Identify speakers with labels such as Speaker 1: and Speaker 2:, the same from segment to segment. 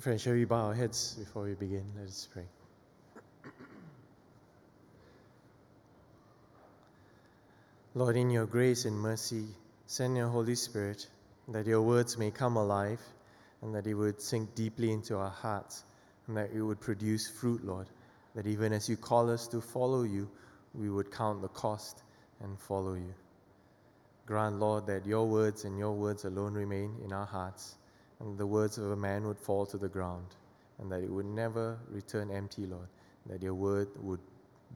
Speaker 1: Dear friends, shall we bow our heads before we begin? Let us pray. Lord, in your grace and mercy, send your Holy Spirit that your words may come alive and that it would sink deeply into our hearts and that it would produce fruit, Lord. That even as you call us to follow you, we would count the cost and follow you. Grant, Lord, that your words and your words alone remain in our hearts, and the words of a man would fall to the ground, and that it would never return empty, Lord, that your word would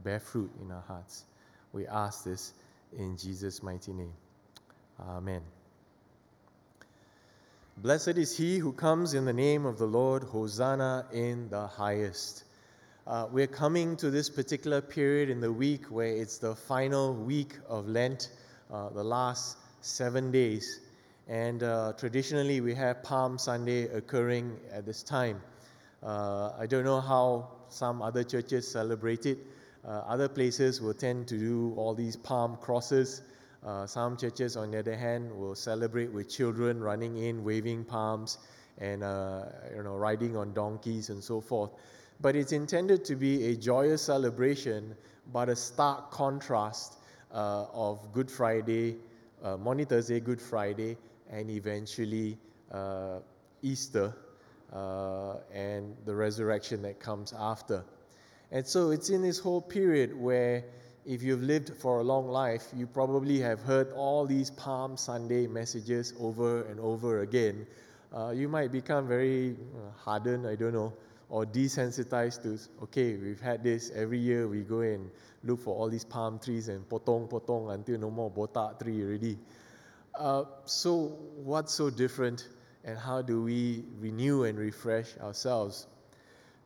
Speaker 1: bear fruit in our hearts. We ask this in Jesus' mighty name. Amen. Blessed is he who comes in the name of the Lord, Hosanna in the highest. Uh, we're coming to this particular period in the week where it's the final week of Lent, uh, the last seven days. And uh, traditionally, we have Palm Sunday occurring at this time. Uh, I don't know how some other churches celebrate it. Uh, other places will tend to do all these palm crosses. Uh, some churches, on the other hand, will celebrate with children running in, waving palms, and uh, you know, riding on donkeys and so forth. But it's intended to be a joyous celebration, but a stark contrast uh, of Good Friday, uh, Maundy Thursday, Good Friday, and eventually uh, Easter uh, and the resurrection that comes after. And so it's in this whole period where if you've lived for a long life, you probably have heard all these Palm Sunday messages over and over again. Uh, you might become very uh, hardened, I don't know, or desensitized to, okay, we've had this every year, we go and look for all these palm trees and potong potong until no more botak tree already. Uh, so, what's so different, and how do we renew and refresh ourselves?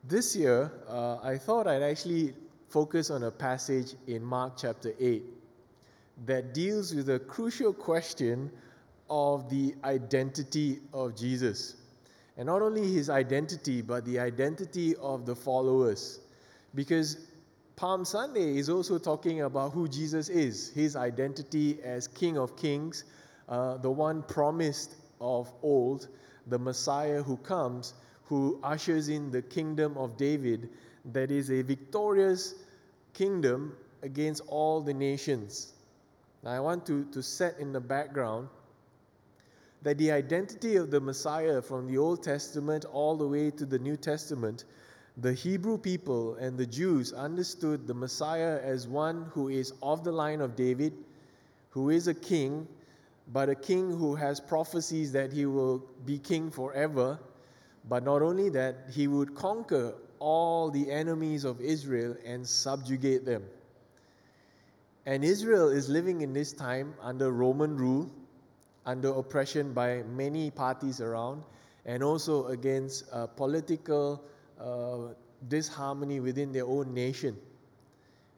Speaker 1: This year, uh, I thought I'd actually focus on a passage in Mark chapter 8 that deals with a crucial question of the identity of Jesus. And not only his identity, but the identity of the followers. Because Palm Sunday is also talking about who Jesus is, his identity as King of Kings, uh, the one promised of old, the Messiah who comes, who ushers in the kingdom of David that is a victorious kingdom against all the nations. Now, I want to, to set in the background that the identity of the Messiah from the Old Testament all the way to the New Testament, the Hebrew people and the Jews understood the Messiah as one who is of the line of David, who is a king, but a king who has prophecies that he will be king forever. But not only that, he would conquer all the enemies of Israel and subjugate them. And Israel is living in this time under Roman rule, under oppression by many parties around, and also against uh, political uh, disharmony within their own nation.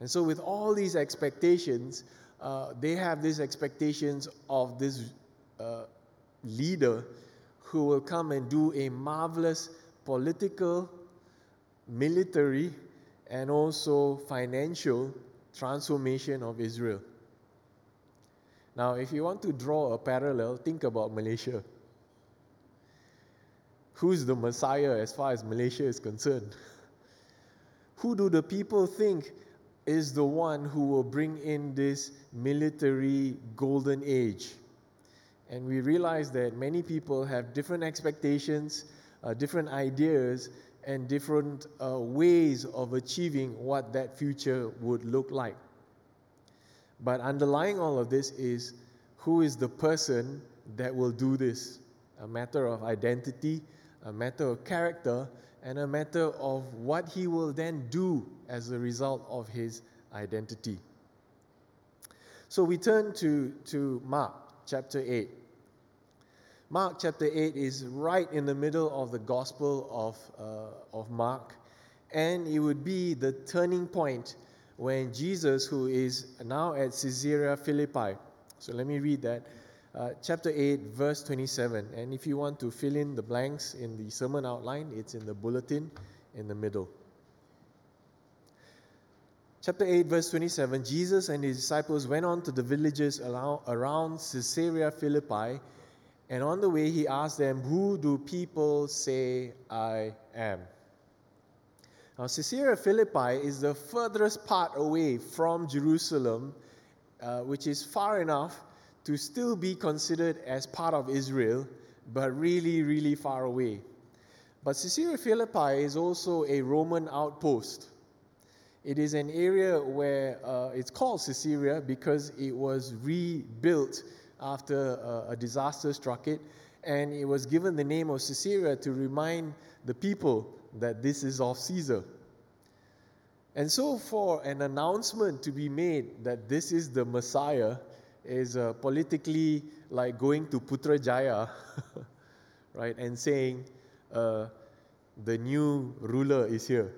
Speaker 1: And so, with all these expectations, uh, they have these expectations of this uh, leader who will come and do a marvelous political military, and also financial transformation of Israel. Now, if you want to draw a parallel, think about Malaysia. Who's the Messiah as far as Malaysia is concerned? Who do the people think is the one who will bring in this military golden age? And we realize that many people have different expectations, uh, different ideas, and different uh, ways of achieving what that future would look like. But underlying all of this is who is the person that will do this? A matter of identity, a matter of character, and a matter of what he will then do as a result of his identity. So we turn to, to Mark chapter 8. Mark chapter 8 is right in the middle of the Gospel of, uh, of Mark, and it would be the turning point when Jesus, who is now at Caesarea Philippi, so let me read that. Uh, chapter 8, verse 27. And if you want to fill in the blanks in the sermon outline, it's in the bulletin in the middle. Chapter 8, verse 27 Jesus and his disciples went on to the villages around, Caesarea Philippi And on the way, he asked them, Who do people say I am? Now, Caesarea Philippi is the furthest part away from Jerusalem, uh, which is far enough to still be considered as part of Israel, but really, really far away. But Caesarea Philippi is also a Roman outpost. It is an area where uh, it's called Caesarea because it was rebuilt after uh, a disaster struck it, and it was given the name of Caesarea to remind the people that this is of Caesar. And so, for an announcement to be made that this is the Messiah is uh, politically like going to Putrajaya, right, and saying, uh, the new ruler is here.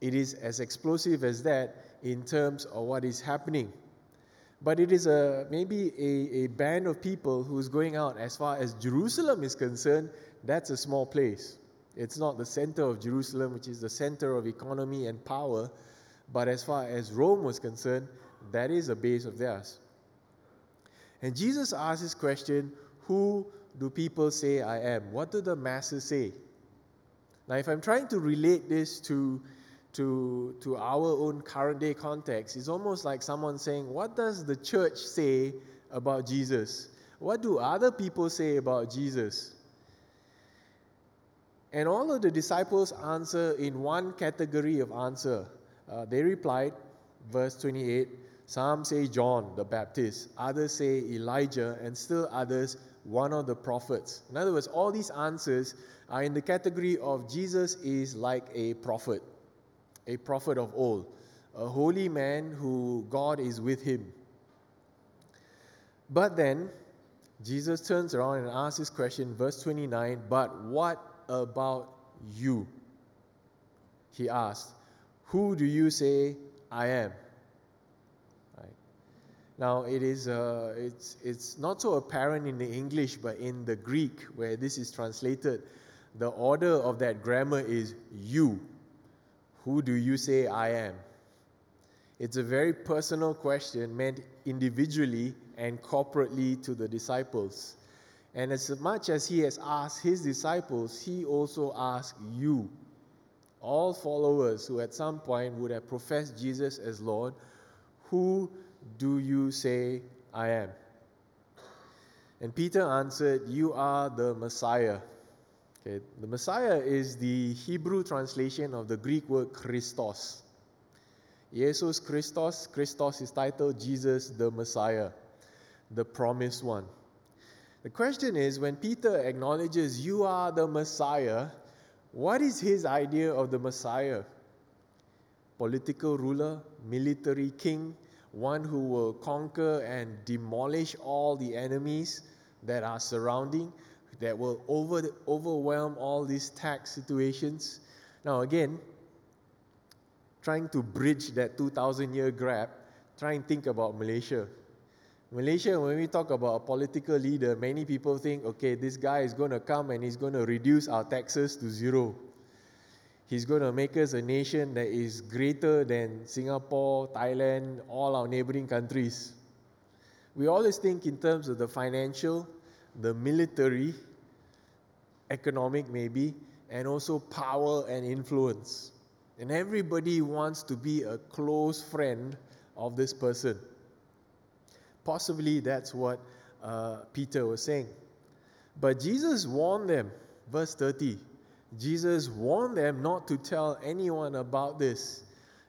Speaker 1: It is as explosive as that in terms of what is happening. But it is a, maybe a, a band of people who's going out as far as Jerusalem is concerned, that's a small place. It's not the center of Jerusalem, which is the center of economy and power, but as far as Rome was concerned, that is a base of theirs. And Jesus asked this question Who do people say I am? What do the masses say? Now, if I'm trying to relate this to, to, to our own current day context, it's almost like someone saying, What does the church say about Jesus? What do other people say about Jesus? And all of the disciples answer in one category of answer. Uh, they replied, verse 28 Some say John the Baptist, others say Elijah, and still others one of the prophets. In other words, all these answers are in the category of Jesus is like a prophet, a prophet of old, a holy man who God is with him. But then, Jesus turns around and asks this question, verse 29 But what about you? He asked, Who do you say I am? Now, it is, uh, it's, it's not so apparent in the English, but in the Greek, where this is translated, the order of that grammar is you. Who do you say I am? It's a very personal question meant individually and corporately to the disciples. And as much as he has asked his disciples, he also asked you, all followers who at some point would have professed Jesus as Lord, who do you say I am? And Peter answered, You are the Messiah. Okay, the Messiah is the Hebrew translation of the Greek word Christos. Jesus Christos, Christos is titled Jesus the Messiah, the promised one. The question is when Peter acknowledges you are the Messiah, what is his idea of the Messiah? Political ruler, military king, one who will conquer and demolish all the enemies that are surrounding, that will over, overwhelm all these tax situations. Now, again, trying to bridge that 2,000 year gap, try and think about Malaysia. Malaysia, when we talk about a political leader, many people think, okay, this guy is going to come and he's going to reduce our taxes to zero. He's going to make us a nation that is greater than Singapore, Thailand, all our neighboring countries. We always think in terms of the financial, the military, economic maybe, and also power and influence. And everybody wants to be a close friend of this person. Possibly that's what uh, Peter was saying. But Jesus warned them, verse 30. Jesus warned them not to tell anyone about this.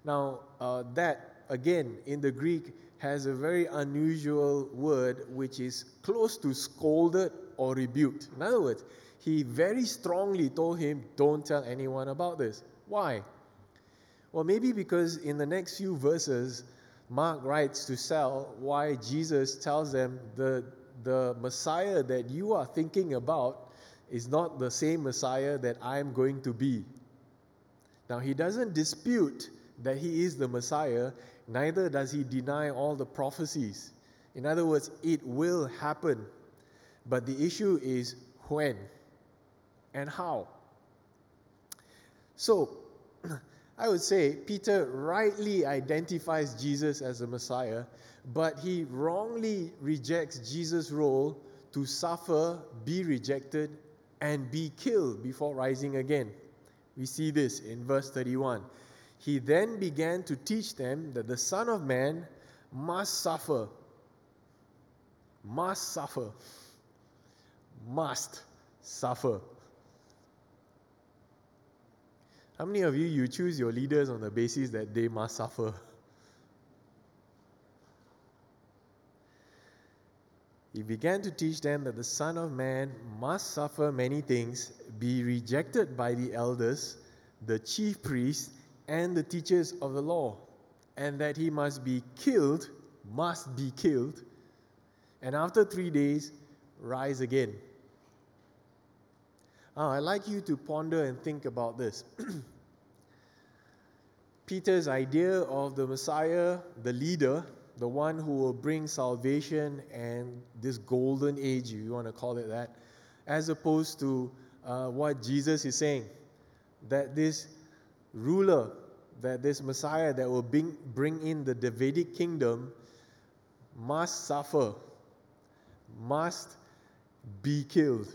Speaker 1: Now, uh, that, again, in the Greek, has a very unusual word which is close to scolded or rebuked. In other words, he very strongly told him, Don't tell anyone about this. Why? Well, maybe because in the next few verses, Mark writes to sell why Jesus tells them the, the Messiah that you are thinking about is not the same Messiah that I am going to be. Now, he doesn't dispute that he is the Messiah, neither does he deny all the prophecies. In other words, it will happen. But the issue is when and how. So, I would say Peter rightly identifies Jesus as the Messiah, but he wrongly rejects Jesus' role to suffer, be rejected, and be killed before rising again. We see this in verse 31. He then began to teach them that the Son of Man must suffer. Must suffer. Must suffer. How many of you you choose your leaders on the basis that they must suffer? He began to teach them that the Son of Man must suffer many things, be rejected by the elders, the chief priests, and the teachers of the law, and that he must be killed, must be killed, and after three days rise again. Oh, I'd like you to ponder and think about this. Peter's idea of the Messiah, the leader, the one who will bring salvation and this golden age, if you want to call it that, as opposed to uh, what Jesus is saying that this ruler, that this Messiah that will bring, bring in the Davidic kingdom must suffer, must be killed,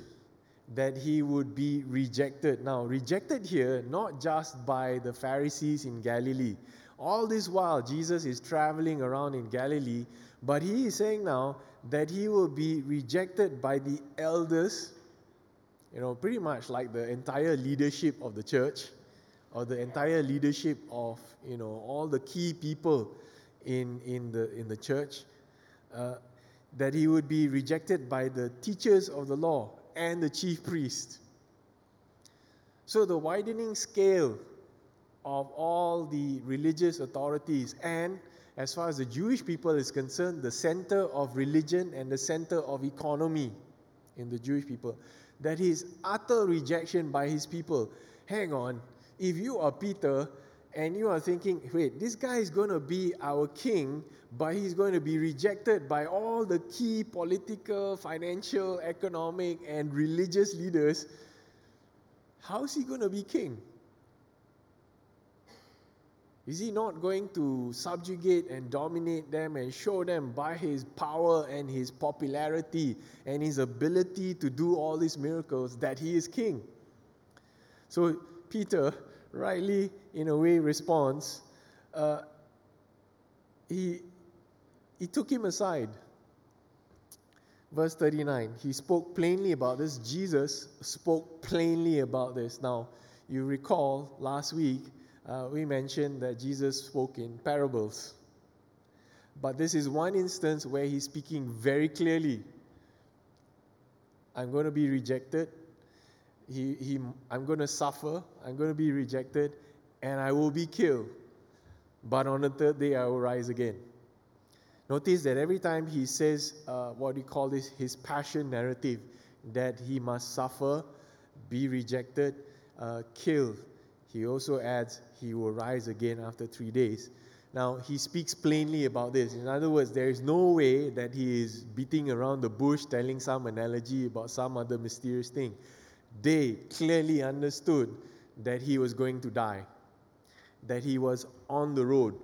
Speaker 1: that he would be rejected. Now, rejected here not just by the Pharisees in Galilee, all this while, Jesus is traveling around in Galilee, but he is saying now that he will be rejected by the elders, you know, pretty much like the entire leadership of the church or the entire leadership of, you know, all the key people in, in, the, in the church. Uh, that he would be rejected by the teachers of the law and the chief priest. So the widening scale of all the religious authorities and as far as the Jewish people is concerned, the center of religion and the center of economy in the Jewish people. That is utter rejection by his people. Hang on, if you are Peter and you are thinking, wait, this guy is going to be our king, but he's going to be rejected by all the key political, financial, economic, and religious leaders, how is he going to be king? Is he not going to subjugate and dominate them and show them by his power and his popularity and his ability to do all these miracles that he is king? So Peter rightly, in a way, responds. Uh, he, he took him aside. Verse 39, he spoke plainly about this. Jesus spoke plainly about this. Now, you recall last week uh, we mentioned that Jesus spoke in parables. But this is one instance where he's speaking very clearly. I'm going to be rejected. He, he, I'm going to suffer. I'm going to be rejected. And I will be killed. But on the third day, I will rise again. Notice that every time he says uh, what we call this his passion narrative, that he must suffer, be rejected, uh, killed, he also adds, He will rise again after three days. Now, he speaks plainly about this. In other words, there is no way that he is beating around the bush telling some analogy about some other mysterious thing. They clearly understood that he was going to die, that he was on the road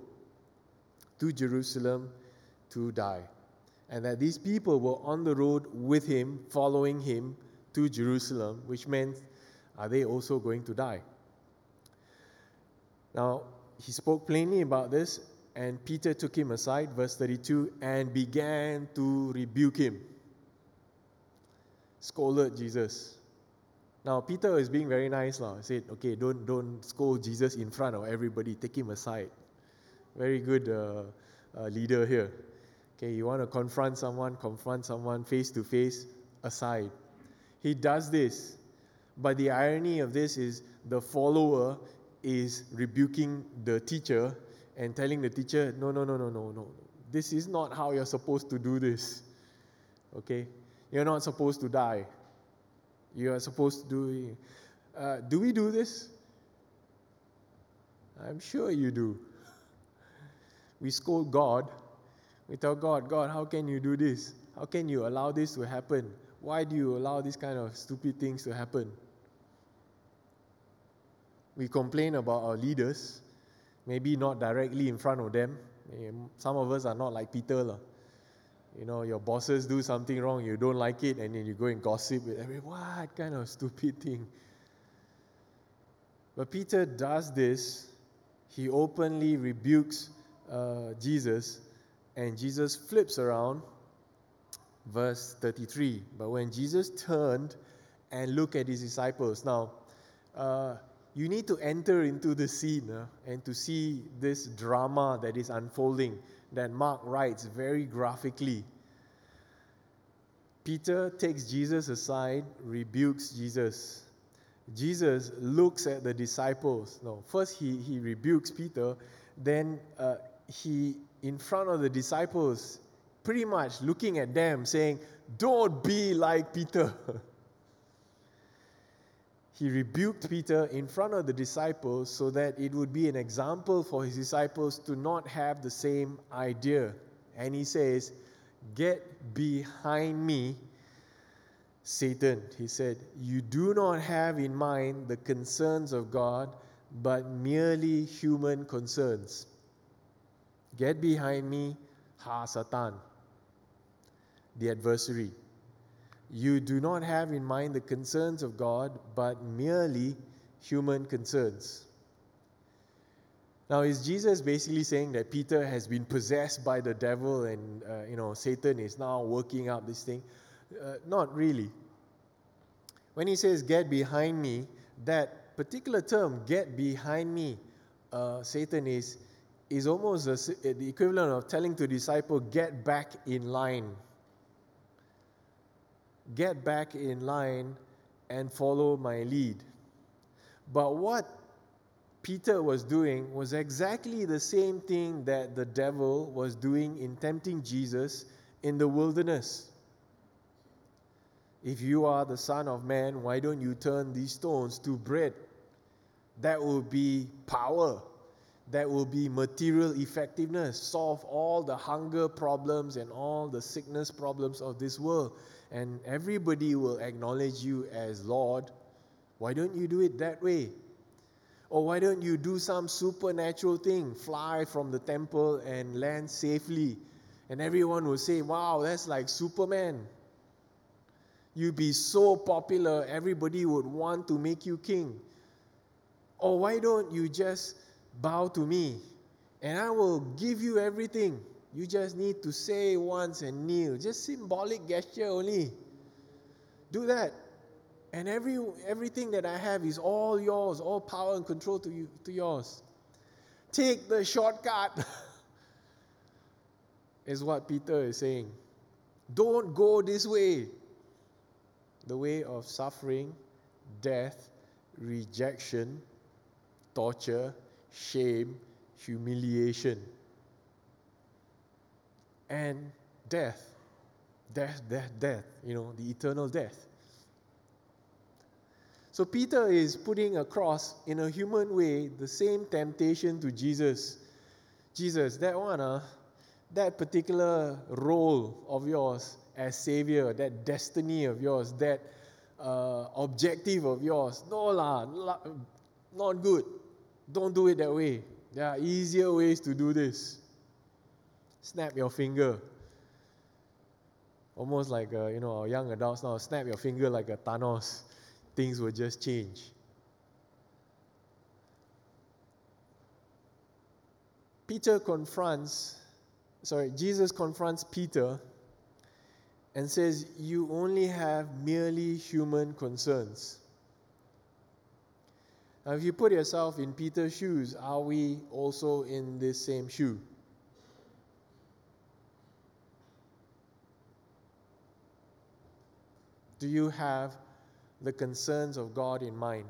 Speaker 1: to Jerusalem to die, and that these people were on the road with him, following him to Jerusalem, which meant, are they also going to die? Now, he spoke plainly about this, and Peter took him aside, verse 32, and began to rebuke him. Scolded Jesus. Now, Peter is being very nice. Now. He said, okay, don't, don't scold Jesus in front of everybody, take him aside. Very good uh, uh, leader here. Okay, you want to confront someone, confront someone face to face, aside. He does this. But the irony of this is the follower is rebuking the teacher and telling the teacher, no, no, no, no, no, no. This is not how you're supposed to do this. Okay? You're not supposed to die. You are supposed to do. Uh, do we do this? I'm sure you do. We scold God. We tell God, God, how can you do this? How can you allow this to happen? Why do you allow these kind of stupid things to happen? We complain about our leaders, maybe not directly in front of them. Some of us are not like Peter. You know, your bosses do something wrong, you don't like it, and then you go and gossip with everyone. What kind of stupid thing? But Peter does this. He openly rebukes uh, Jesus, and Jesus flips around. Verse 33. But when Jesus turned and looked at his disciples, now, uh, you need to enter into the scene uh, and to see this drama that is unfolding that Mark writes very graphically. Peter takes Jesus aside, rebukes Jesus. Jesus looks at the disciples. No, first he, he rebukes Peter, then uh, he, in front of the disciples, pretty much looking at them, saying, Don't be like Peter. he rebuked Peter in front of the disciples so that it would be an example for his disciples to not have the same idea. And he says, Get behind me, Satan. He said, You do not have in mind the concerns of God, but merely human concerns. Get behind me, Ha Satan, the adversary. You do not have in mind the concerns of God, but merely human concerns. Now, is Jesus basically saying that Peter has been possessed by the devil and, uh, you know, Satan is now working up this thing? Uh, not really. When he says, get behind me, that particular term, get behind me, uh, Satan is, is almost the equivalent of telling to disciple, get back in line get back in line and follow my lead. But what Peter was doing was exactly the same thing that the devil was doing in tempting Jesus in the wilderness. If you are the Son of Man, why don't you turn these stones to bread? That will be power. That will be material effectiveness. Solve all the hunger problems and all the sickness problems of this world and everybody will acknowledge you as Lord, why don't you do it that way? Or why don't you do some supernatural thing, fly from the temple and land safely? And everyone will say, Wow, that's like Superman. You'd be so popular, everybody would want to make you king. Or why don't you just bow to me and I will give you everything? You just need to say once and kneel. Just symbolic gesture only. Do that. And every, everything that I have is all yours, all power and control to, you, to yours. Take the shortcut, is what Peter is saying. Don't go this way. The way of suffering, death, rejection, torture, shame, humiliation and death. Death, death, death, you know, the eternal death. So Peter is putting across in a human way the same temptation to Jesus. Jesus, that one, uh, that particular role of yours as Savior, that destiny of yours, that uh, objective of yours, no lah, not good. Don't do it that way. There are easier ways to do this snap your finger. Almost like, uh, you know, our young adults now, snap your finger like a Thanos. Things will just change. Peter confronts, sorry, Jesus confronts Peter and says, You only have merely human concerns. Now, if you put yourself in Peter's shoes, are we also in this same shoe? Do you have the concerns of God in mind?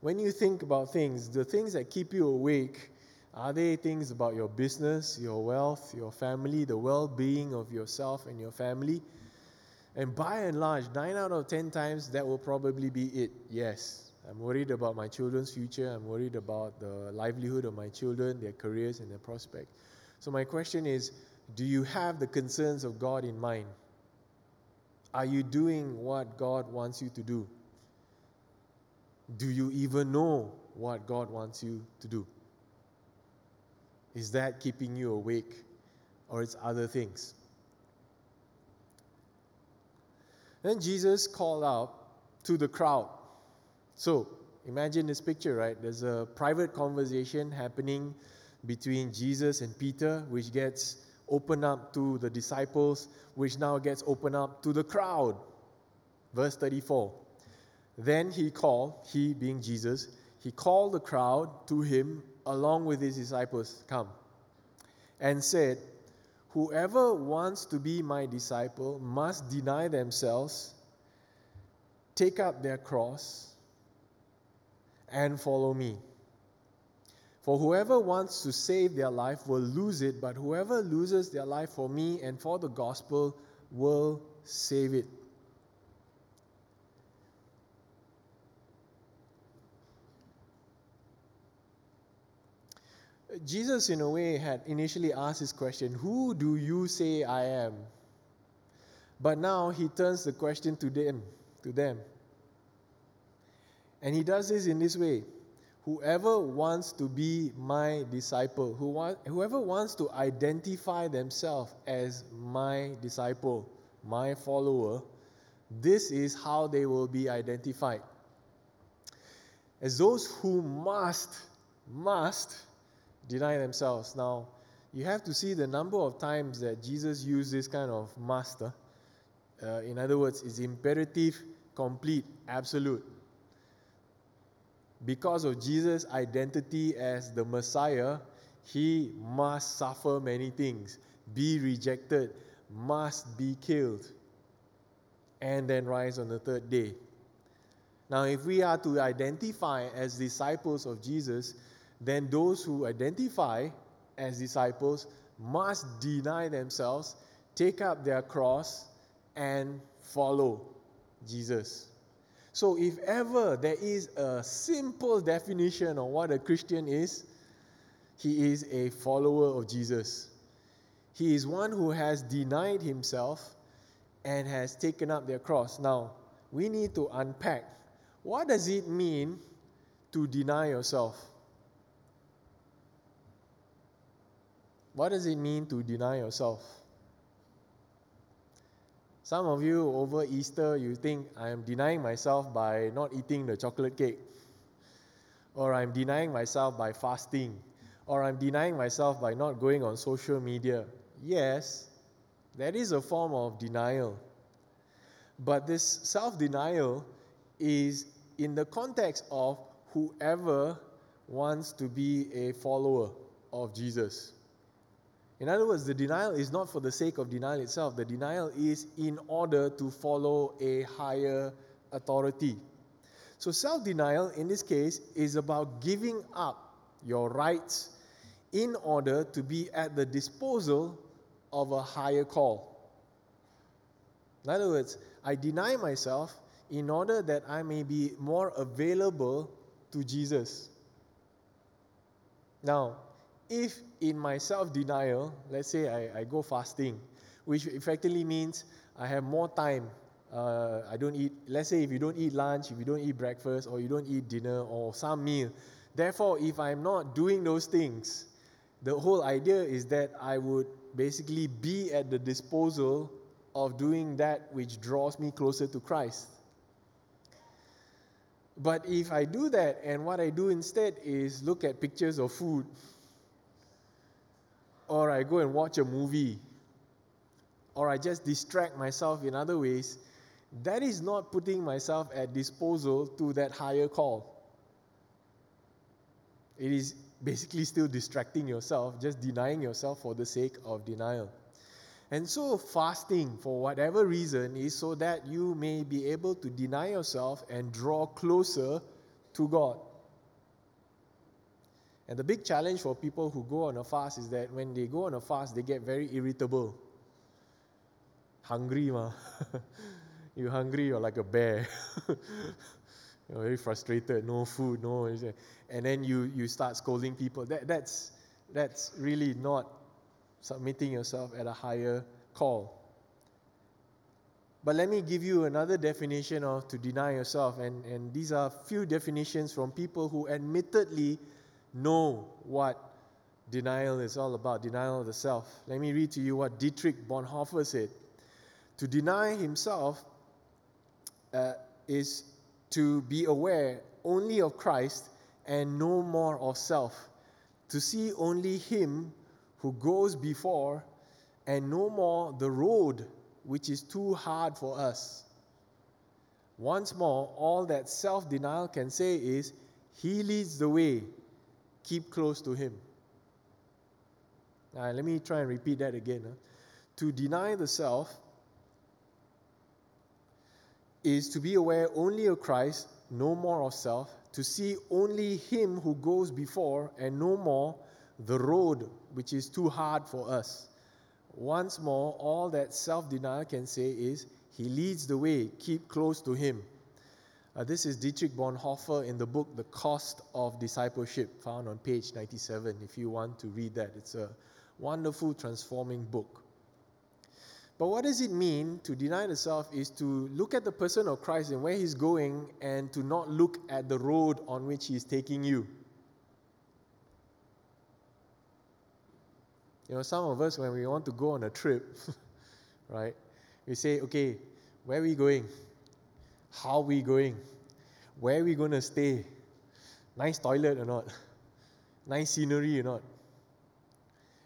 Speaker 1: When you think about things, the things that keep you awake, are they things about your business, your wealth, your family, the well being of yourself and your family? And by and large, nine out of ten times, that will probably be it. Yes, I'm worried about my children's future. I'm worried about the livelihood of my children, their careers, and their prospects. So, my question is do you have the concerns of God in mind? Are you doing what God wants you to do? Do you even know what God wants you to do? Is that keeping you awake or it's other things? Then Jesus called out to the crowd. So imagine this picture, right? There's a private conversation happening between Jesus and Peter, which gets opened up to the disciples, which now gets opened up to the crowd. Verse 34. Then he called, he being Jesus, he called the crowd to him along with his disciples, come, and said, Whoever wants to be my disciple must deny themselves, take up their cross, and follow me. For whoever wants to save their life will lose it, but whoever loses their life for me and for the gospel will save it. Jesus, in a way, had initially asked this question Who do you say I am? But now he turns the question to them, to them. And he does this in this way Whoever wants to be my disciple, who want, whoever wants to identify themselves as my disciple, my follower, this is how they will be identified. As those who must, must deny themselves. Now, you have to see the number of times that Jesus used this kind of master. Uh, in other words, it's imperative, complete, absolute. Because of Jesus' identity as the Messiah, he must suffer many things, be rejected, must be killed, and then rise on the third day. Now, if we are to identify as disciples of Jesus, then those who identify as disciples must deny themselves, take up their cross, and follow Jesus. So, if ever there is a simple definition of what a Christian is, he is a follower of Jesus. He is one who has denied himself and has taken up their cross. Now, we need to unpack what does it mean to deny yourself? What does it mean to deny yourself? Some of you over Easter, you think I am denying myself by not eating the chocolate cake, or I'm denying myself by fasting, or I'm denying myself by not going on social media. Yes, that is a form of denial. But this self denial is in the context of whoever wants to be a follower of Jesus. In other words, the denial is not for the sake of denial itself. The denial is in order to follow a higher authority. So, self denial in this case is about giving up your rights in order to be at the disposal of a higher call. In other words, I deny myself in order that I may be more available to Jesus. Now, if in my self denial, let's say I, I go fasting, which effectively means I have more time. Uh, I don't eat, let's say if you don't eat lunch, if you don't eat breakfast, or you don't eat dinner, or some meal. Therefore, if I'm not doing those things, the whole idea is that I would basically be at the disposal of doing that which draws me closer to Christ. But if I do that, and what I do instead is look at pictures of food, or I go and watch a movie, or I just distract myself in other ways, that is not putting myself at disposal to that higher call. It is basically still distracting yourself, just denying yourself for the sake of denial. And so, fasting, for whatever reason, is so that you may be able to deny yourself and draw closer to God. And the big challenge for people who go on a fast is that when they go on a fast, they get very irritable. Hungry, ma. you're hungry, you're like a bear. you're very frustrated, no food, no. And then you, you start scolding people. That, that's, that's really not submitting yourself at a higher call. But let me give you another definition of to deny yourself. And, and these are few definitions from people who admittedly know what denial is all about denial of the self. Let me read to you what Dietrich Bonhoeffer said. To deny himself uh, is to be aware only of Christ and no more of self, to see only Him who goes before and no more the road which is too hard for us. Once more, all that self denial can say is, He leads the way, keep close to Him. Now, let me try and repeat that again. Huh? To deny the self is to be aware only of Christ, no more of self, to see only Him who goes before, and no more the road which is too hard for us. Once more, all that self denial can say is, He leads the way, keep close to Him. Uh, this is Dietrich Bonhoeffer in the book The Cost of Discipleship, found on page 97, if you want to read that. It's a wonderful, transforming book. But what does it mean to deny the self is to look at the person of Christ and where he's going and to not look at the road on which he's taking you. You know, some of us, when we want to go on a trip, right, we say, okay, where are we going? How we going? Where are we going to stay? Nice toilet or not? Nice scenery or not?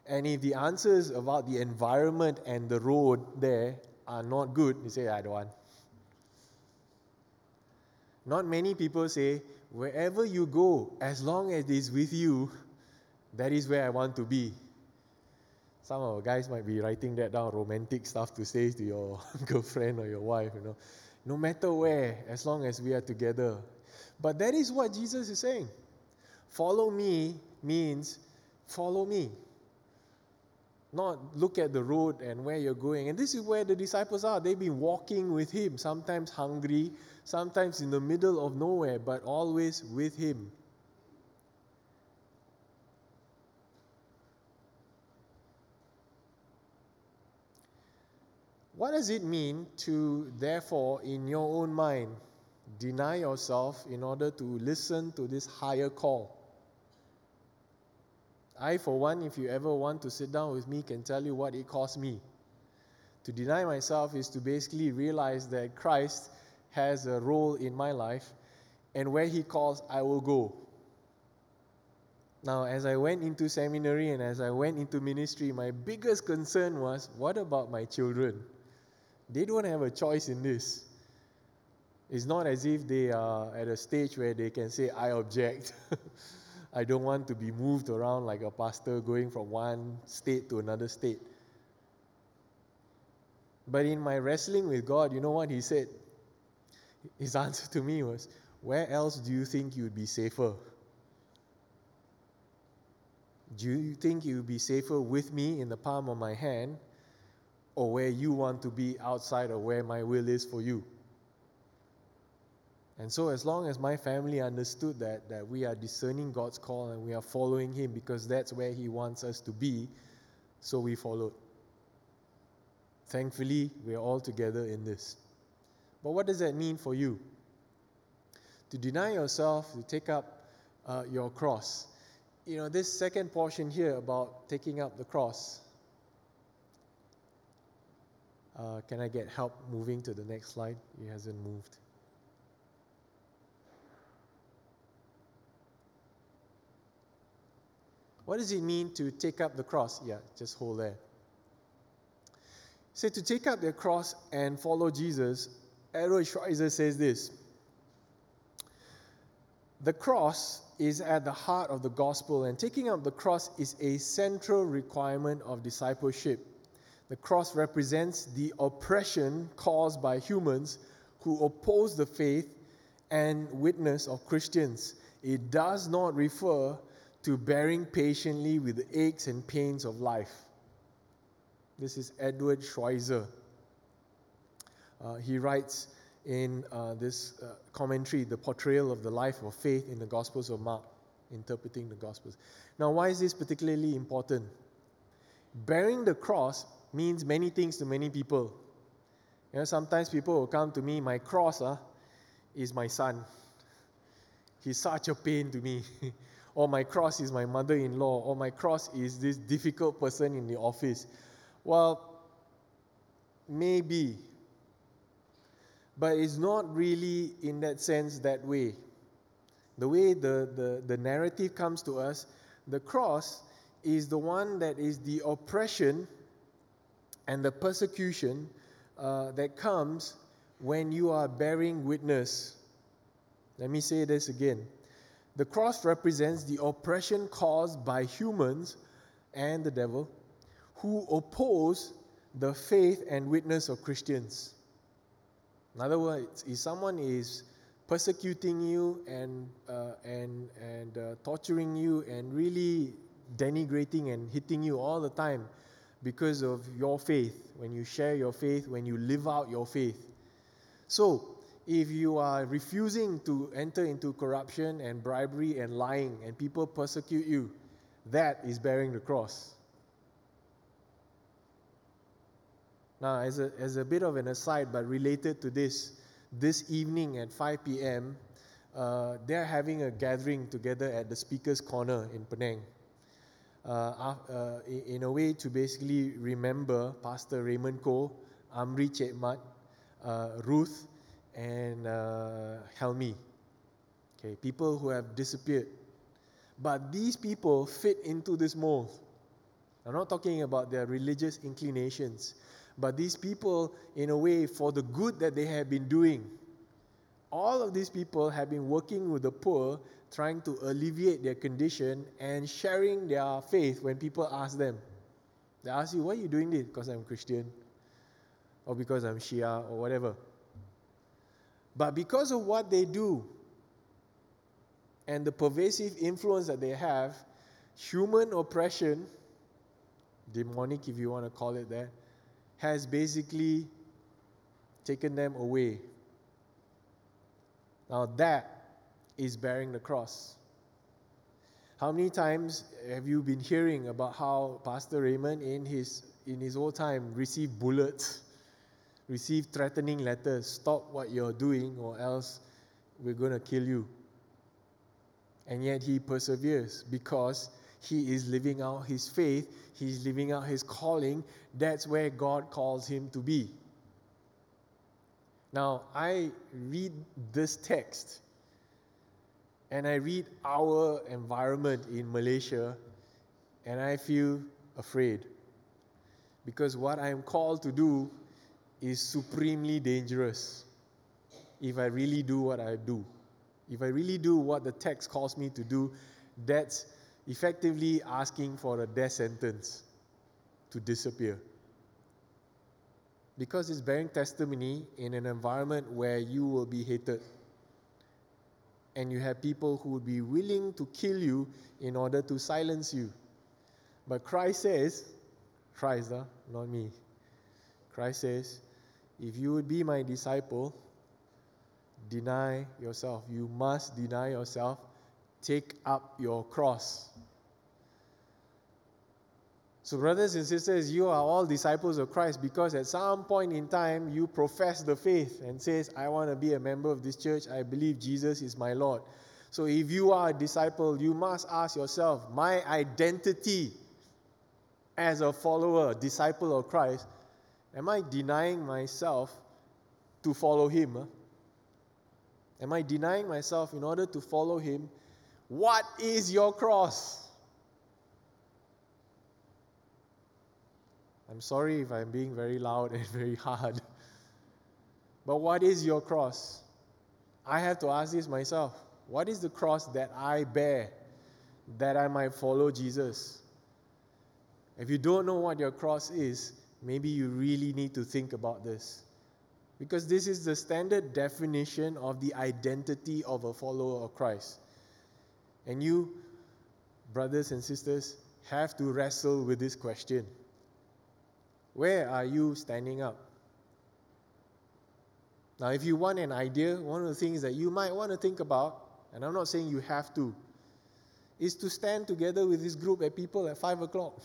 Speaker 1: And if the answers about the environment and the road there are not good, you say, I don't want. Not many people say, wherever you go, as long as it's with you, that is where I want to be. Some of the guys might be writing that down, romantic stuff to say to your girlfriend or your wife, you know. No matter where, as long as we are together. But that is what Jesus is saying. Follow me means follow me not look at the road and where you're going. And this is where the disciples are. They've been walking with him, sometimes hungry, sometimes in the middle of nowhere, but always with him. What does it mean to, therefore, in your own mind, deny yourself in order to listen to this higher call? I, for one, if you ever want to sit down with me, can tell you what it cost me. To deny myself is to basically realize that Christ has a role in my life, and where He calls, I will go. Now, as I went into seminary and as I went into ministry, my biggest concern was what about my children? They don't have a choice in this. It's not as if they are at a stage where they can say, I object. I don't want to be moved around like a pastor going from one state to another state. But in my wrestling with God, you know what he said? His answer to me was, Where else do you think you'd be safer? Do you think you would be safer with me in the palm of my hand, or where you want to be outside of where my will is for you? And so, as long as my family understood that, that we are discerning God's call and we are following Him because that's where He wants us to be, so we followed. Thankfully, we are all together in this. But what does that mean for you? To deny yourself, to take up uh, your cross. You know, this second portion here about taking up the cross. Uh, can I get help moving to the next slide? It hasn't moved. What does it mean to take up the cross? Yeah, just hold there. So to take up the cross and follow Jesus, Edward Schweizer says this. The cross is at the heart of the gospel, and taking up the cross is a central requirement of discipleship. The cross represents the oppression caused by humans who oppose the faith and witness of Christians. It does not refer to bearing patiently with the aches and pains of life. This is Edward Schweizer. Uh, he writes in uh, this uh, commentary, The Portrayal of the Life of Faith in the Gospels of Mark, interpreting the Gospels. Now, why is this particularly important? Bearing the cross means many things to many people. You know, sometimes people will come to me, my cross uh, is my son. He's such a pain to me. or my cross is my mother in law, or my cross is this difficult person in the office. Well, maybe. but it's not really in that sense that way. The way the, the, the narrative comes to us, the cross is the one that is the oppression and the persecution uh, that comes when you are bearing witness. Let me say this again. The cross represents the oppression caused by humans and the devil who oppose the faith and witness of Christians. In other words, if someone is persecuting you and, uh, and, and uh, torturing you and really denigrating and hitting you all the time because of your faith, when you share your faith, when you live out your faith. So, if you are refusing to enter into corruption and bribery and lying and people persecute you, that is bearing the cross. Now, as a, as a bit of an aside, but related to this, this evening at 5 p.m., uh, they're having a gathering together at the Speaker's Corner in Penang. Uh, uh, in a way to basically remember Pastor Raymond Koh, Amri Che Mat, uh, Ruth, and uh, Hilmy. Okay, people who have disappeared. But these people fit into this mold. I'm not talking about their religious inclinations. But these people, in a way, for the good that they have been doing, all of these people have been working with the poor, trying to alleviate their condition and sharing their faith when people ask them. They ask you, why are you doing this? Because I'm Christian, or because I'm Shia, or whatever. But because of what they do and the pervasive influence that they have, human oppression, demonic if you want to call it that, has basically taken them away. Now, that is bearing the cross. How many times have you been hearing about how Pastor Raymond, in his, in his old time, received bullets, received threatening letters, stop what you're doing, or else we're going to kill you? And yet he perseveres because he is living out his faith, he's living out his calling. That's where God calls him to be. Now, I read this text and I read our environment in Malaysia and I feel afraid. Because what I am called to do is supremely dangerous if I really do what I do. If I really do what the text calls me to do, that's effectively asking for a death sentence to disappear. Because it's bearing testimony in an environment where you will be hated. And you have people who would be willing to kill you in order to silence you. But Christ says, Christ, uh, not me. Christ says, if you would be my disciple, deny yourself. You must deny yourself take up your cross. So, brothers and sisters, you are all disciples of Christ because at some point in time you profess the faith and says, I want to be a member of this church. I believe Jesus is my Lord. So, if you are a disciple, you must ask yourself, my identity as a follower, disciple of Christ, am I denying myself to follow Him? Am I denying myself in order to follow Him? What is your cross? I'm sorry if I'm being very loud and very hard. But what is your cross? I have to ask this myself. What is the cross that I bear that I might follow Jesus? If you don't know what your cross is, maybe you really need to think about this. Because this is the standard definition of the identity of a follower of Christ. And you, brothers and sisters, have to wrestle with this question Where are you standing up? Now, if you want an idea, one of the things that you might want to think about, and I'm not saying you have to, is to stand together with this group of people at 5 o'clock.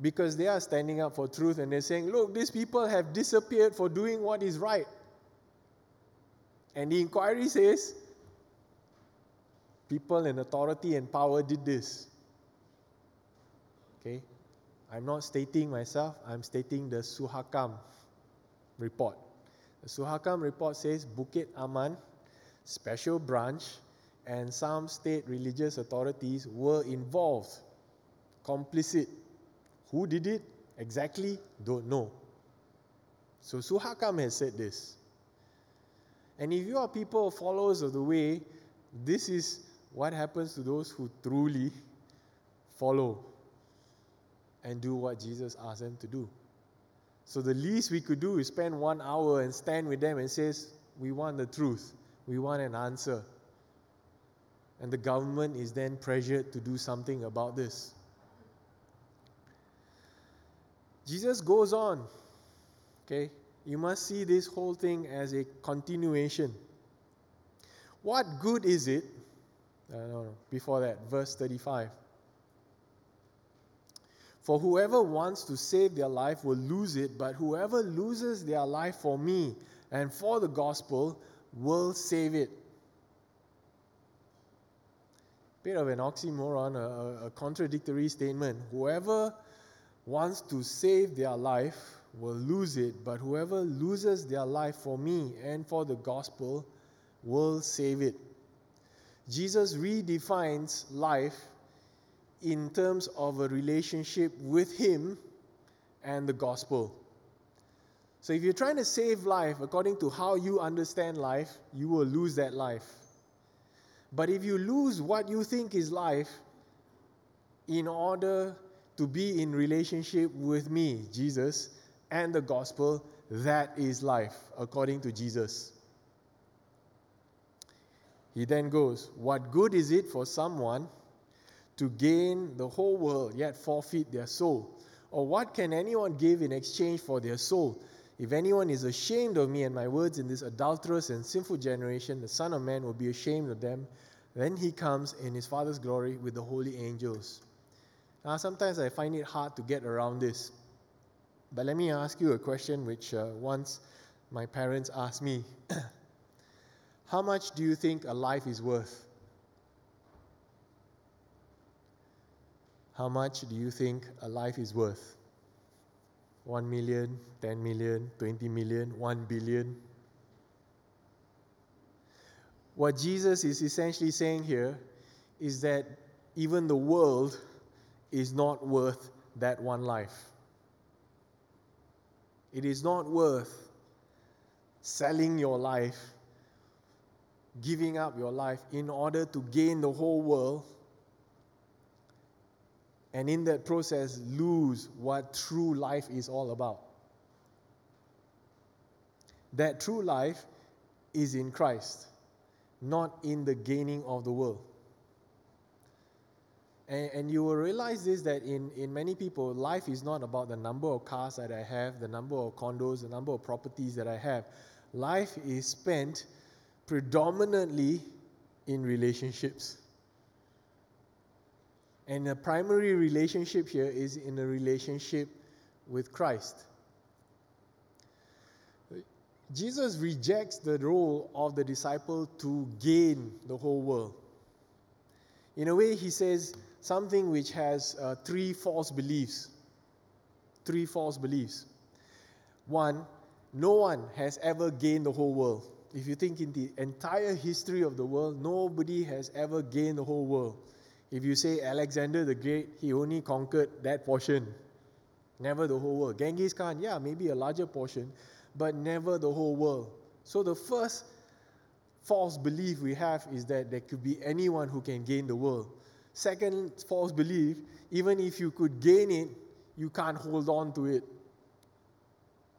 Speaker 1: Because they are standing up for truth and they're saying, Look, these people have disappeared for doing what is right. And the inquiry says people in authority and power did this. Okay? I'm not stating myself, I'm stating the Suhakam report. The Suhakam report says Bukit Aman, special branch, and some state religious authorities were involved, complicit. Who did it exactly? Don't know. So Suhakam has said this. And if you are people, followers of the way, this is what happens to those who truly follow and do what Jesus asked them to do. So the least we could do is spend one hour and stand with them and says, we want the truth. We want an answer. And the government is then pressured to do something about this. Jesus goes on. Okay? You must see this whole thing as a continuation. What good is it? Uh, no, before that, verse 35. For whoever wants to save their life will lose it, but whoever loses their life for me and for the gospel will save it. Bit of an oxymoron, a, a contradictory statement. Whoever wants to save their life will lose it, but whoever loses their life for me and for the gospel will save it. Jesus redefines life in terms of a relationship with Him and the gospel. So, if you're trying to save life according to how you understand life, you will lose that life. But if you lose what you think is life in order to be in relationship with me, Jesus, and the gospel, that is life according to Jesus. He then goes, What good is it for someone to gain the whole world yet forfeit their soul? Or what can anyone give in exchange for their soul? If anyone is ashamed of me and my words in this adulterous and sinful generation, the Son of Man will be ashamed of them. Then he comes in his Father's glory with the holy angels. Now, sometimes I find it hard to get around this. But let me ask you a question which uh, once my parents asked me How much do you think a life is worth? How much do you think a life is worth? 1 million, 10 million, 20 million, 1 billion? What Jesus is essentially saying here is that even the world is not worth that one life. It is not worth selling your life, giving up your life in order to gain the whole world and in that process lose what true life is all about. That true life is in Christ, not in the gaining of the world. And, and, you will realize this that in, in many people, life is not about the number of cars that I have, the number of condos, the number of properties that I have. Life is spent predominantly in relationships. And the primary relationship here is in a relationship with Christ. Jesus rejects the role of the disciple to gain the whole world. In a way, he says something which has uh, three false beliefs. Three false beliefs. One, no one has ever gained the whole world. If you think in the entire history of the world, nobody has ever gained the whole world. If you say Alexander the Great, he only conquered that portion, never the whole world. Genghis Khan, yeah, maybe a larger portion, but never the whole world. So the first false belief we have is that there could be anyone who can gain the world. Second false belief, even if you could gain it, you can't hold on to it.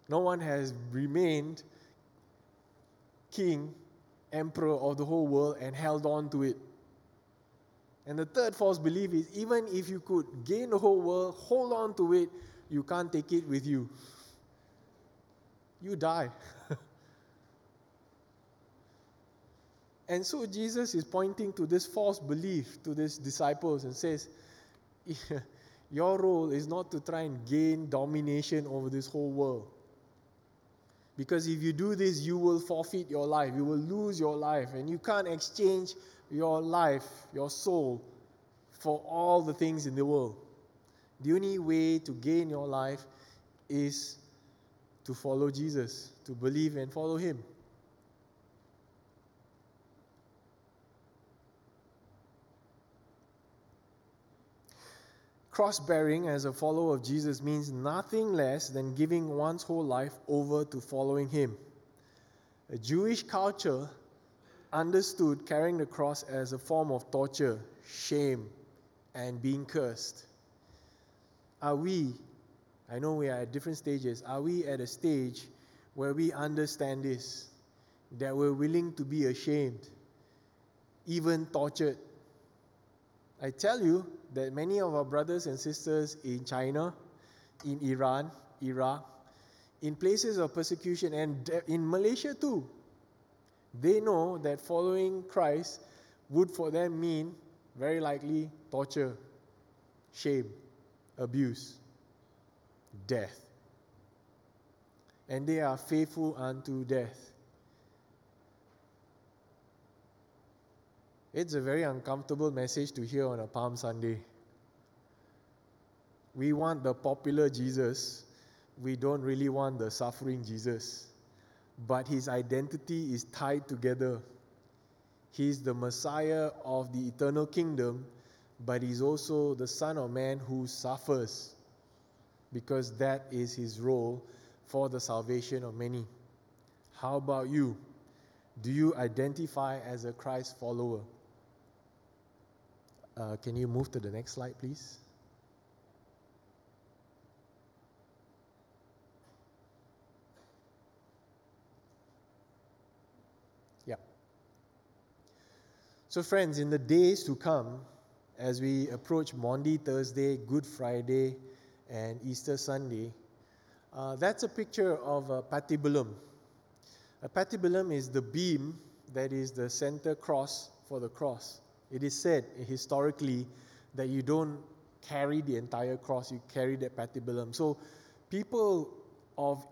Speaker 1: No one has remained king, emperor of the whole world and held on to it. And the third false belief is even if you could gain the whole world, hold on to it, you can't take it with you. You die. and so Jesus is pointing to this false belief to these disciples and says, Your role is not to try and gain domination over this whole world. Because if you do this, you will forfeit your life. You will lose your life. And you can't exchange your life, your soul, for all the things in the world. The only way to gain your life is to follow Jesus, to believe and follow Him. Cross bearing as a follower of Jesus means nothing less than giving one's whole life over to following Him. A Jewish culture understood carrying the cross as a form of torture, shame, and being cursed. Are we, I know we are at different stages, are we at a stage where we understand this, that we're willing to be ashamed, even tortured? I tell you that many of our brothers and sisters in China, in Iran, Iraq, in places of persecution, and in Malaysia too, they know that following Christ would for them mean very likely torture, shame, abuse, death. And they are faithful unto death. It's a very uncomfortable message to hear on a Palm Sunday. We want the popular Jesus, we don't really want the suffering Jesus but his identity is tied together. He's the Messiah of the eternal kingdom, but he's also the Son of Man who suffers because that is his role for the salvation of many. How about you? Do you identify as a Christ follower? Uh, can you move to the next slide, please? So, friends, in the days to come, as we approach Maundy Thursday, Good Friday, and Easter Sunday, uh, that's a picture of a patibulum. A patibulum is the beam that is the center cross for the cross. It is said historically that you don't carry the entire cross, you carry that patibulum. So, people of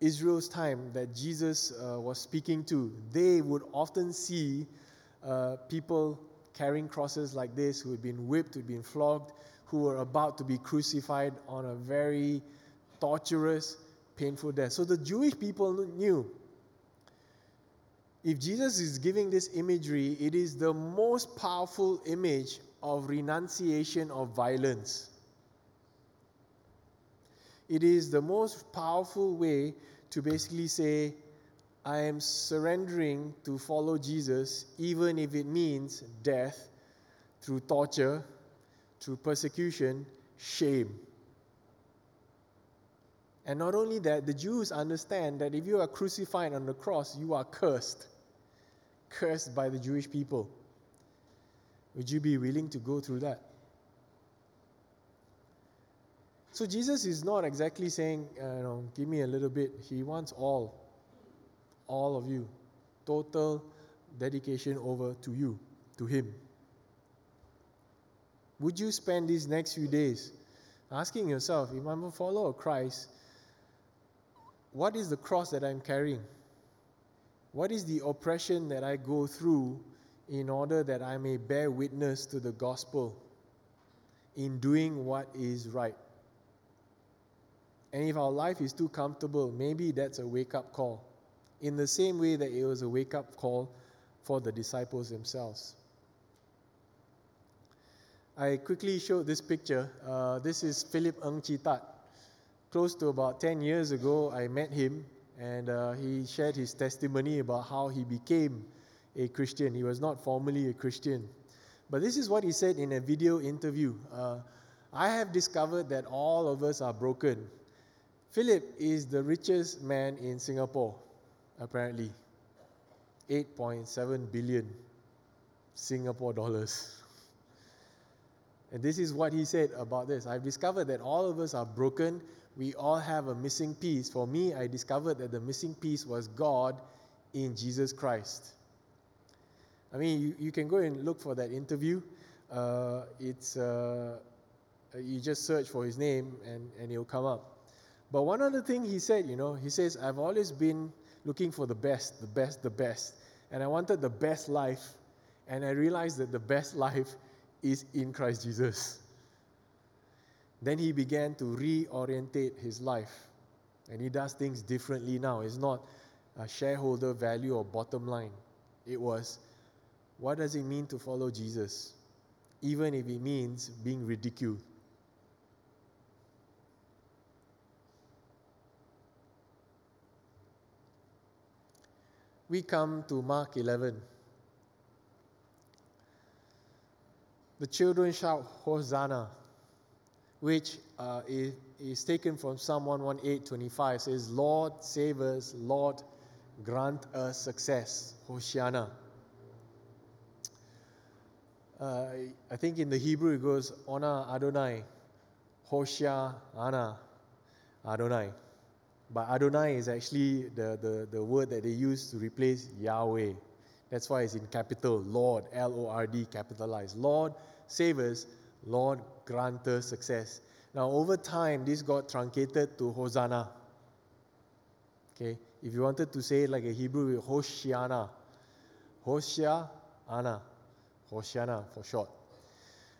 Speaker 1: Israel's time that Jesus uh, was speaking to, they would often see uh, people carrying crosses like this who had been whipped, who had been flogged, who were about to be crucified on a very torturous, painful death. So the Jewish people knew if Jesus is giving this imagery, it is the most powerful image of renunciation of violence. It is the most powerful way to basically say, I am surrendering to follow Jesus, even if it means death through torture, through persecution, shame. And not only that, the Jews understand that if you are crucified on the cross, you are cursed. Cursed by the Jewish people. Would you be willing to go through that? So Jesus is not exactly saying, uh, you know, give me a little bit. He wants all all of you. Total dedication over to you, to Him. Would you spend these next few days asking yourself, if I'm a follower of Christ, what is the cross that I'm carrying? What is the oppression that I go through in order that I may bear witness to the gospel in doing what is right? And if our life is too comfortable, maybe that's a wake up call in the same way that it was a wake up call for the disciples themselves. I quickly showed this picture. Uh, this is Philip Ng Chee Tat. Close to about 10 years ago, I met him and uh, he shared his testimony about how he became a Christian. He was not formally a Christian. But this is what he said in a video interview uh, I have discovered that all of us are broken. Philip is the richest man in Singapore apparently 8.7 billion Singapore dollars. And this is what he said about this. I've discovered that all of us are broken. We all have a missing piece. For me, I discovered that the missing piece was God in Jesus Christ. I mean, you, you can go and look for that interview. Uh, it's, uh, you just search for his name and, and it'll come up. But one other thing he said, you know, he says, I've always been looking for the best, the best, the best. And I wanted the best life. And I realized that the best life is in Christ Jesus. Then he began to reorientate his life. And he does things differently now. It's not a shareholder value or bottom line. It was, what does it mean to follow Jesus? Even if it means being ridiculed. We come to Mark 11. The children shout, Hosanna, which uh, is, is taken from Psalm 118 25. It says, Lord, save us, Lord, grant us success. Hosanna. Uh, I think in the Hebrew it goes, Ona Adonai, Hoshia Adonai. But Adonai is actually the, the, the word that they use to replace Yahweh. That's why it's in capital, Lord, L O R D, capitalized. Lord, save us. Lord, grant us success. Now, over time, this got truncated to Hosanna. Okay, if you wanted to say it like a Hebrew, Hoshiana. Hoshiana. Hoshiana for short.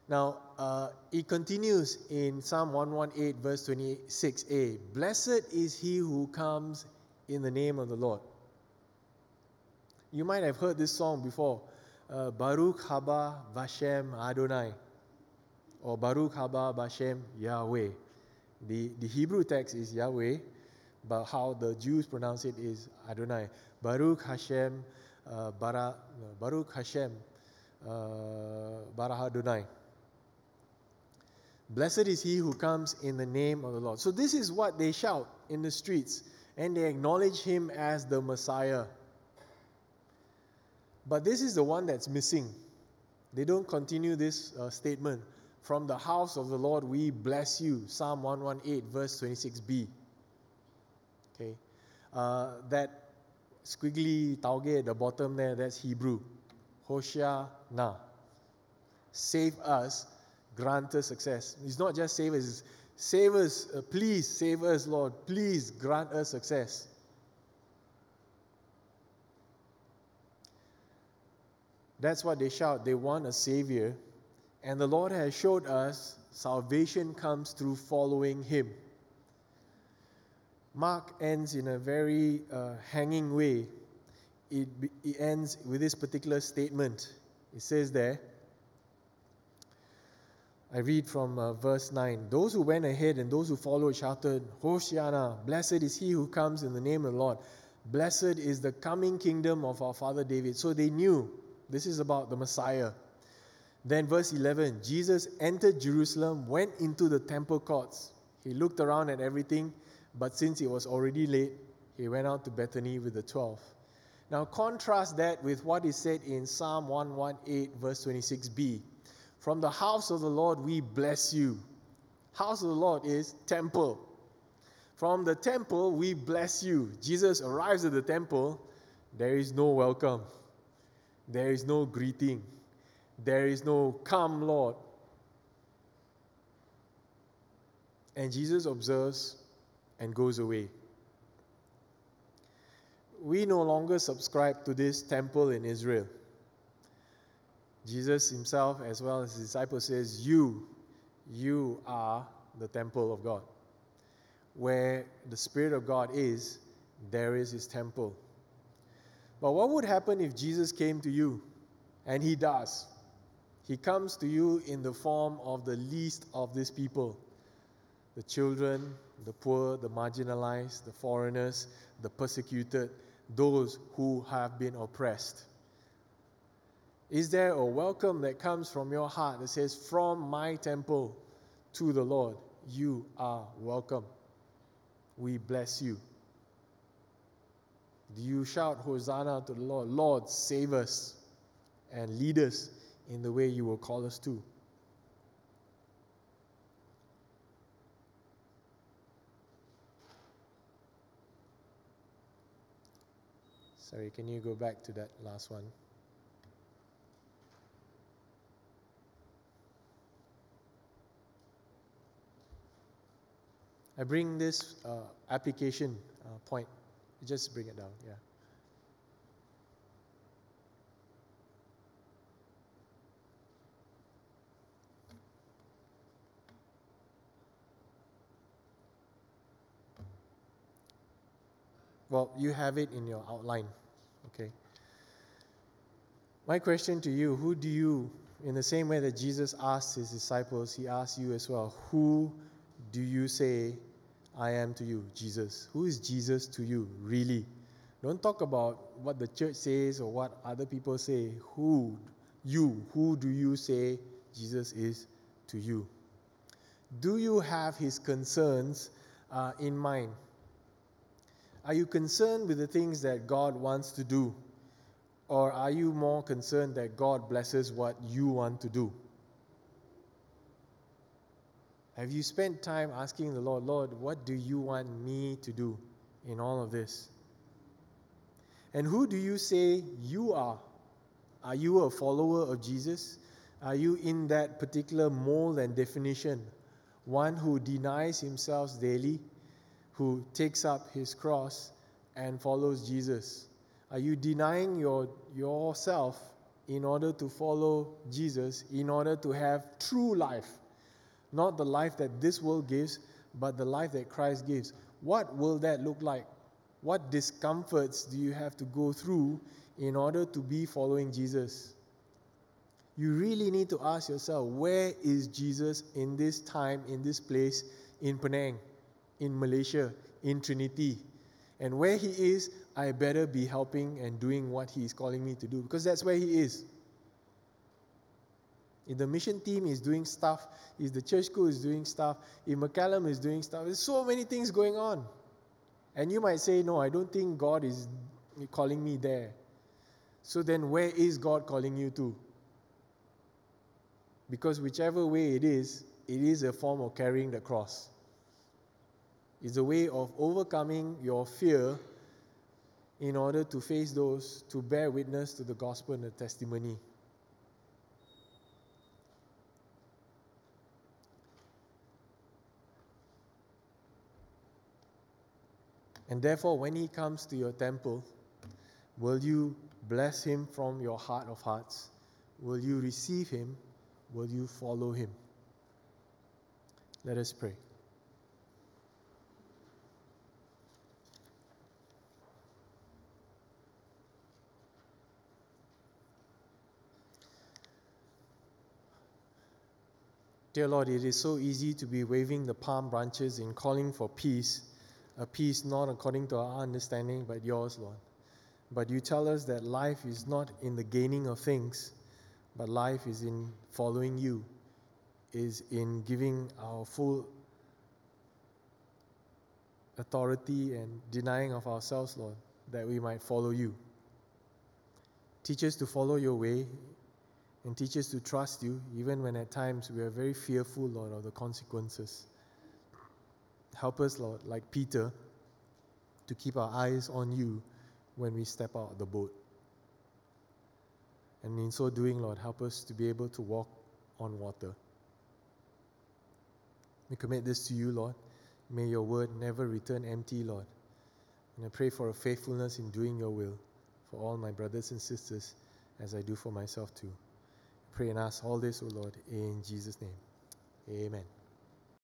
Speaker 1: Now, uh, it continues in Psalm 118, verse 26a Blessed is he who comes in the name of the Lord. You might have heard this song before uh, Baruch haba Vashem Adonai, or Baruch haba Vashem Yahweh. The, the Hebrew text is Yahweh, but how the Jews pronounce it is Adonai. Baruch Hashem, uh, bara, Baruch Hashem, uh, Barah Adonai. Blessed is he who comes in the name of the Lord. So, this is what they shout in the streets, and they acknowledge him as the Messiah. But this is the one that's missing. They don't continue this uh, statement. From the house of the Lord we bless you. Psalm 118, verse 26b. Okay. Uh, that squiggly tauge at the bottom there, that's Hebrew. Hoshia na. Save us grant us success. It's not just save us, save us, uh, please save us, Lord. Please grant us success. That's what they shout. They want a Savior. And the Lord has showed us salvation comes through following Him. Mark ends in a very uh, hanging way. It, it ends with this particular statement. It says there, I read from uh, verse 9. Those who went ahead and those who followed shouted, Hosanna, blessed is he who comes in the name of the Lord. Blessed is the coming kingdom of our father David. So they knew this is about the Messiah. Then, verse 11 Jesus entered Jerusalem, went into the temple courts. He looked around at everything, but since it was already late, he went out to Bethany with the twelve. Now, contrast that with what is said in Psalm 118, verse 26b. From the house of the Lord we bless you. House of the Lord is temple. From the temple we bless you. Jesus arrives at the temple, there is no welcome. There is no greeting. There is no come, Lord. And Jesus observes and goes away. We no longer subscribe to this temple in Israel. Jesus himself, as well as his disciples, says, You, you are the temple of God. Where the Spirit of God is, there is his temple. But what would happen if Jesus came to you? And he does. He comes to you in the form of the least of these people the children, the poor, the marginalized, the foreigners, the persecuted, those who have been oppressed. Is there a welcome that comes from your heart that says, From my temple to the Lord, you are welcome? We bless you. Do you shout Hosanna to the Lord? Lord, save us and lead us in the way you will call us to. Sorry, can you go back to that last one? I bring this uh, application uh, point. Just bring it down, yeah. Well, you have it in your outline. Okay. My question to you who do you, in the same way that Jesus asked his disciples, he asked you as well, who do you say I am to you? Jesus. Who is Jesus to you, really? Don't talk about what the church says or what other people say. Who, you, who do you say Jesus is to you? Do you have his concerns uh, in mind? Are you concerned with the things that God wants to do? Or are you more concerned that God blesses what you want to do? Have you spent time asking the Lord, Lord, what do you want me to do in all of this? And who do you say you are? Are you a follower of Jesus? Are you in that particular mold and definition? One who denies himself daily, who takes up his cross and follows Jesus? Are you denying your, yourself in order to follow Jesus, in order to have true life? Not the life that this world gives, but the life that Christ gives. What will that look like? What discomforts do you have to go through in order to be following Jesus? You really need to ask yourself where is Jesus in this time, in this place, in Penang, in Malaysia, in Trinity? And where He is, I better be helping and doing what He is calling me to do because that's where He is. If the mission team is doing stuff, if the church school is doing stuff, if McCallum is doing stuff, there's so many things going on. And you might say, No, I don't think God is calling me there. So then, where is God calling you to? Because whichever way it is, it is a form of carrying the cross. It's a way of overcoming your fear in order to face those, to bear witness to the gospel and the testimony. And therefore, when he comes to your temple, will you bless him from your heart of hearts? Will you receive him? Will you follow him? Let us pray. Dear Lord, it is so easy to be waving the palm branches and calling for peace a peace not according to our understanding, but yours, Lord. But you tell us that life is not in the gaining of things, but life is in following you, is in giving our full authority and denying of ourselves, Lord, that we might follow you. Teach us to follow your way and teach us to trust you, even when at times we are very fearful, Lord, of the consequences. Help us, Lord, like Peter, to keep our eyes on you when we step out of the boat. And in so doing, Lord, help us to be able to walk on water. We commit this to you, Lord. May your word never return empty, Lord. And I pray for a faithfulness in doing your will for all my brothers and sisters as I do for myself too. Pray and ask all this, O Lord, in Jesus' name. Amen.